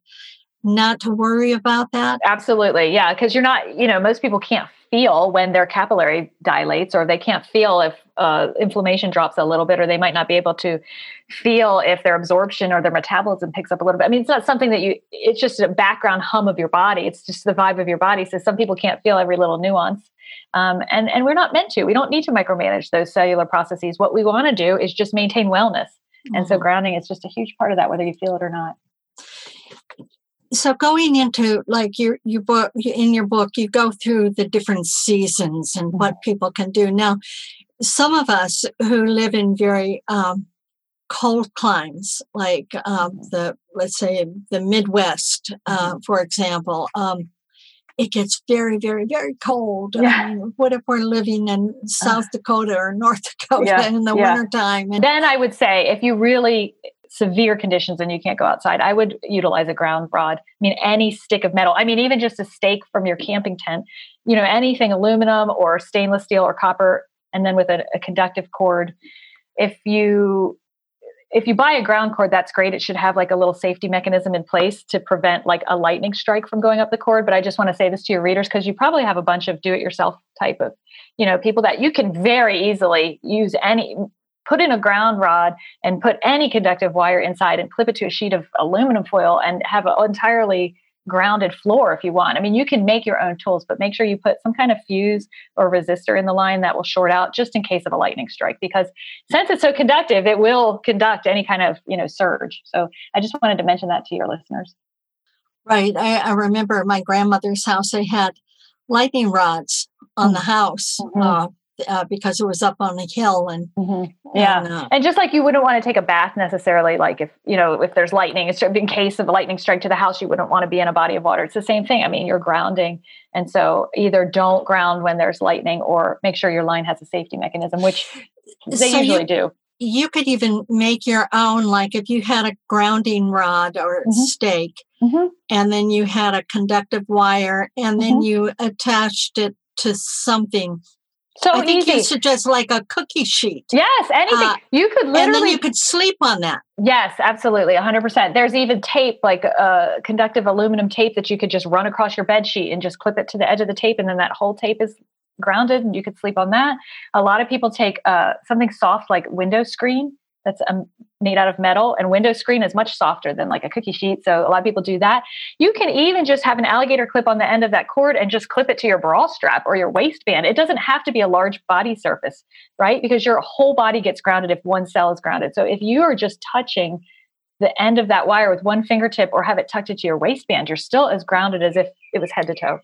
not to worry about that? Absolutely. Yeah. Because you're not, you know, most people can't feel when their capillary dilates or they can't feel if uh, inflammation drops a little bit or they might not be able to feel if their absorption or their metabolism picks up a little bit i mean it's not something that you it's just a background hum of your body it's just the vibe of your body so some people can't feel every little nuance um, and and we're not meant to we don't need to micromanage those cellular processes what we want to do is just maintain wellness mm-hmm. and so mm-hmm. grounding is just a huge part of that whether you feel it or not so going into like your your book in your book you go through the different seasons and what mm-hmm. people can do now some of us who live in very um, cold climes like um, mm-hmm. the let's say the midwest uh, mm-hmm. for example um, it gets very very very cold yeah. I mean, what if we're living in south dakota or north dakota yeah. in the yeah. wintertime and then i would say if you really severe conditions and you can't go outside, I would utilize a ground rod. I mean, any stick of metal. I mean, even just a stake from your camping tent, you know, anything aluminum or stainless steel or copper, and then with a, a conductive cord. If you if you buy a ground cord, that's great. It should have like a little safety mechanism in place to prevent like a lightning strike from going up the cord. But I just want to say this to your readers because you probably have a bunch of do-it-yourself type of, you know, people that you can very easily use any put in a ground rod and put any conductive wire inside and clip it to a sheet of aluminum foil and have an entirely grounded floor if you want. I mean, you can make your own tools, but make sure you put some kind of fuse or resistor in the line that will short out just in case of a lightning strike because since it's so conductive, it will conduct any kind of, you know, surge. So I just wanted to mention that to your listeners. Right. I, I remember my grandmother's house, they had lightning rods on the house. Mm-hmm. Uh, uh, because it was up on a hill and mm-hmm. yeah and, uh, and, just like you wouldn't want to take a bath necessarily like if you know if there's lightning in case of a lightning strike to the house you wouldn't want to be in a body of water it's the same thing i mean you're grounding and so either don't ground when there's lightning or make sure your line has a safety mechanism which they so usually you, do you could even make your own like if you had a grounding rod or mm-hmm. stake mm-hmm. and then you had a conductive wire and then mm-hmm. you attached it to something so I think easy. you suggest like a cookie sheet. Yes, anything. Uh, you could literally. And then you could sleep on that. Yes, absolutely. 100%. There's even tape, like a uh, conductive aluminum tape that you could just run across your bed sheet and just clip it to the edge of the tape. And then that whole tape is grounded and you could sleep on that. A lot of people take uh, something soft like window screen that's um, made out of metal and window screen is much softer than like a cookie sheet so a lot of people do that. You can even just have an alligator clip on the end of that cord and just clip it to your bra strap or your waistband. It doesn't have to be a large body surface right? Because your whole body gets grounded if one cell is grounded. So if you are just touching the end of that wire with one fingertip or have it tucked into your waistband, you're still as grounded as if it was head to toe.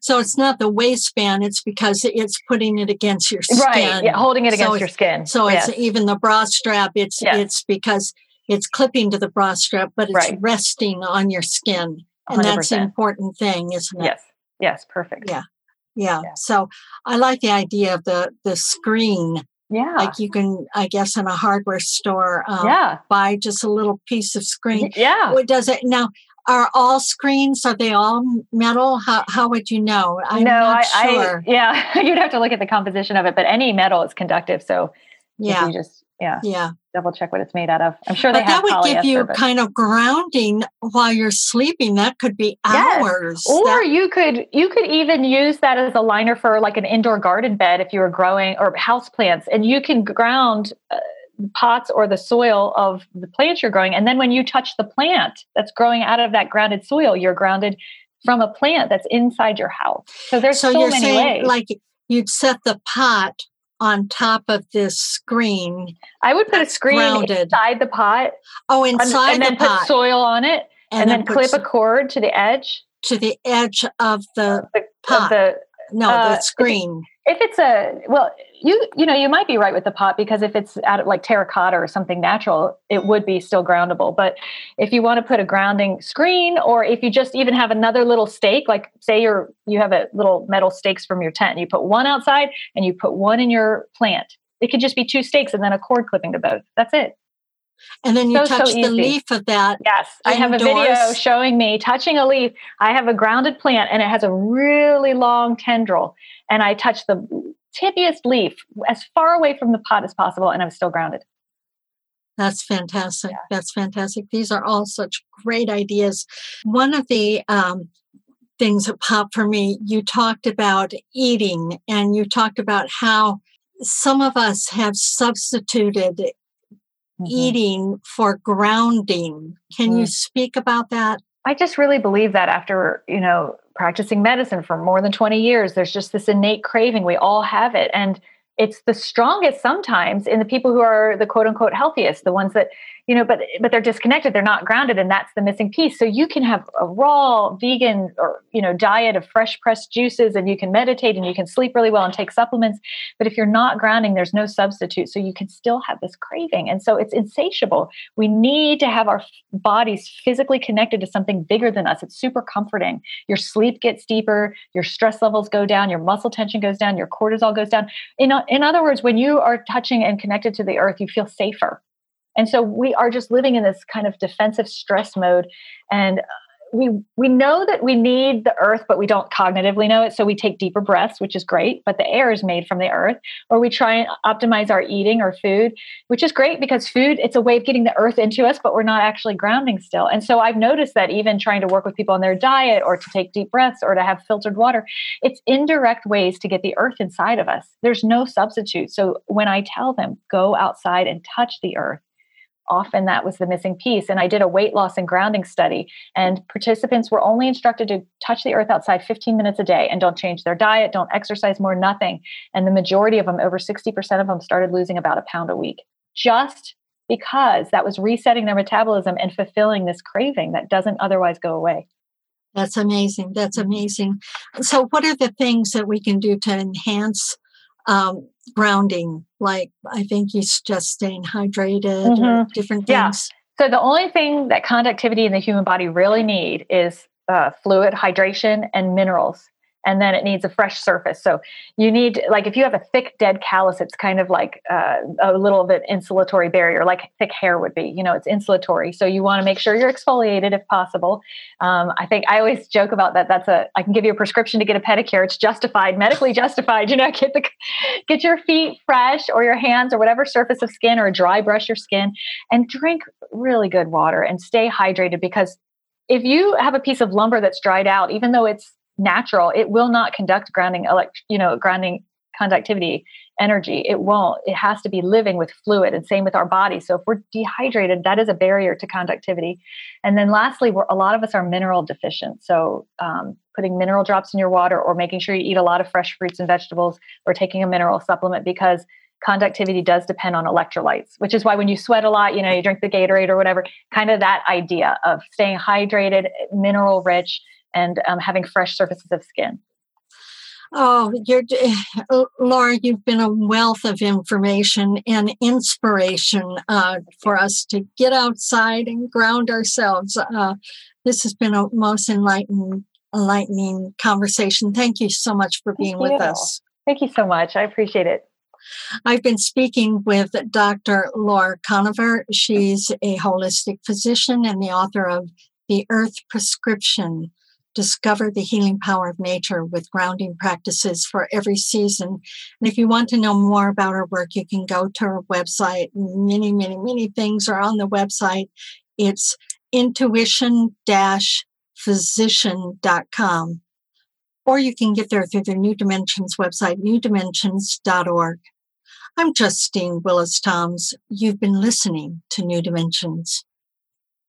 So it's not the waistband, it's because it's putting it against your skin. Right. Yeah, holding it against so your skin. So yes. it's even the bra strap, it's Yes. it's because it's clipping to the bra strap, but it's Right. resting on your skin. And that's the 100%. important thing, isn't it? Yes. Yes. Perfect. Yeah. Yeah. Yeah. So I like the idea of the the screen. Yeah. Like you can, I guess, in a hardware store, um, yeah. buy just a little piece of screen. Yeah. What does it now? Are all screens? Are they all metal? How how would you know? I'm no, not I, sure. I, yeah, you'd have to look at the composition of it, but any metal is conductive. So yeah, you just, yeah, yeah. double check what it's made out of. I'm sure they But that would give you but- kind of grounding while you're sleeping. That could be Yes. hours. or That- you could you could even use that as a liner for like an indoor garden bed if you were growing or house plants and you can ground uh, pots or the soil of the plants you're growing and then when you touch the plant that's growing out of that grounded soil you're grounded from a plant that's inside your house so there's so so, you're many saying ways like you'd set the pot on top of this screen. i would put a screen grounded. inside the pot Oh, inside and, pot, and then put soil on it and, then, put clip a cord to the edge to the edge of the the, pot. of the no uh, the screen. If it's a well you you know you might be right with the pot because if it's out of like terracotta or something natural it would be still groundable. But if you want to put a grounding screen or if you just even have another little stake like say you're you have a little metal stakes from your tent and you put one outside and you put one in your plant it could just be two stakes and then a cord clipping to both. That's it And then you so, so touch the leaf of that. Yes, I have a video showing me touching a leaf. I have a grounded plant and it has a really long tendril, and I touch the tippiest leaf as far away from the pot as possible, and I'm still grounded. That's fantastic. That's fantastic. These are all such great ideas. One of the um, things that popped for me, you talked about eating and you talked about how some of us have substituted Mm-hmm. eating for grounding. Can you Mm. speak about that? I just really believe that after, you know, practicing medicine for more than 20 years, there's just this innate craving. We all have it. And it's the strongest sometimes in the people who are the quote unquote healthiest, the ones that, you know, but but they're disconnected, they're not grounded, and that's the missing piece. So you can have a raw vegan or you know diet of fresh pressed juices and you can meditate and you can sleep really well and take supplements. But if you're not grounding, there's no substitute. So you can still have this craving. And so it's insatiable. We need to have our bodies physically connected to something bigger than us. It's super comforting. Your sleep gets deeper, your stress levels go down, your muscle tension goes down, your cortisol goes down. In, in other words, when you are touching and connected to the earth, you feel safer. And so we are just living in this kind of defensive stress mode. And uh, we we know that we need the earth, but we don't cognitively know it. So we take deeper breaths, which is great, but the air is made from the earth. Or we try and optimize our eating or food, which is great because food, it's a way of getting the earth into us, but we're not actually grounding still. And so I've noticed that even trying to work with people on their diet or to take deep breaths or to have filtered water, it's indirect ways to get the earth inside of us. There's no substitute. So when I tell them, go outside and touch the earth, often that was the missing piece. And I did a weight loss and grounding study, and participants were only instructed to touch the earth outside 15 minutes a day and don't change their diet, don't exercise more, nothing. And the majority of them, over 60% of them, started losing about a pound a week just because that was resetting their metabolism and fulfilling this craving that doesn't otherwise go away. That's amazing. That's amazing. So, what are the things that we can do to enhance um, grounding? Like, I think you just staying hydrated or Mhm. different Yeah. things. So the only thing that conductivity in the human body really need is uh, fluid, hydration, and minerals. And then it needs a fresh surface. So you need, like, if you have a thick dead callus, it's kind of like uh, a little bit insulatory barrier, like thick hair would be. You know, it's insulatory. So you want to make sure you're exfoliated if possible. Um, I think I always joke about that. That's a I can give you a prescription to get a pedicure. It's justified, medically justified. You know, get the get your feet fresh or your hands or whatever surface of skin or dry brush your skin and drink really good water and stay hydrated because if you have a piece of lumber that's dried out, even though it's natural, it will not conduct grounding elect, you know, grounding conductivity energy. It won't. It has to be living with fluid, and same with our body. So if we're dehydrated, that is a barrier to conductivity. And then lastly, we're, a lot of us are mineral deficient. So um, putting mineral drops in your water, or making sure you eat a lot of fresh fruits and vegetables, or taking a mineral supplement because conductivity does depend on electrolytes, which is why when you sweat a lot, you know, you drink the Gatorade or whatever, kind of that idea of staying hydrated, mineral rich, and um, having fresh surfaces of skin. Oh, you're Laura. You've been a wealth of information and inspiration uh, for us to get outside and ground ourselves. Uh, this has been a most enlightening, enlightening conversation. Thank you so much for being with us. Thank you so much. I appreciate it. I've been speaking with Dr. Laura Koniver. She's a holistic physician and the author of The Earth Prescription Discover the Healing Power of Nature with grounding practices for every season. And if you want to know more about her work, you can go to her website. Many, many, many things are on the website. It's intuition physician.com or you can get there through the New Dimensions website, newdimensions.org. I'm Justine Willis Toms. You've been listening to New Dimensions.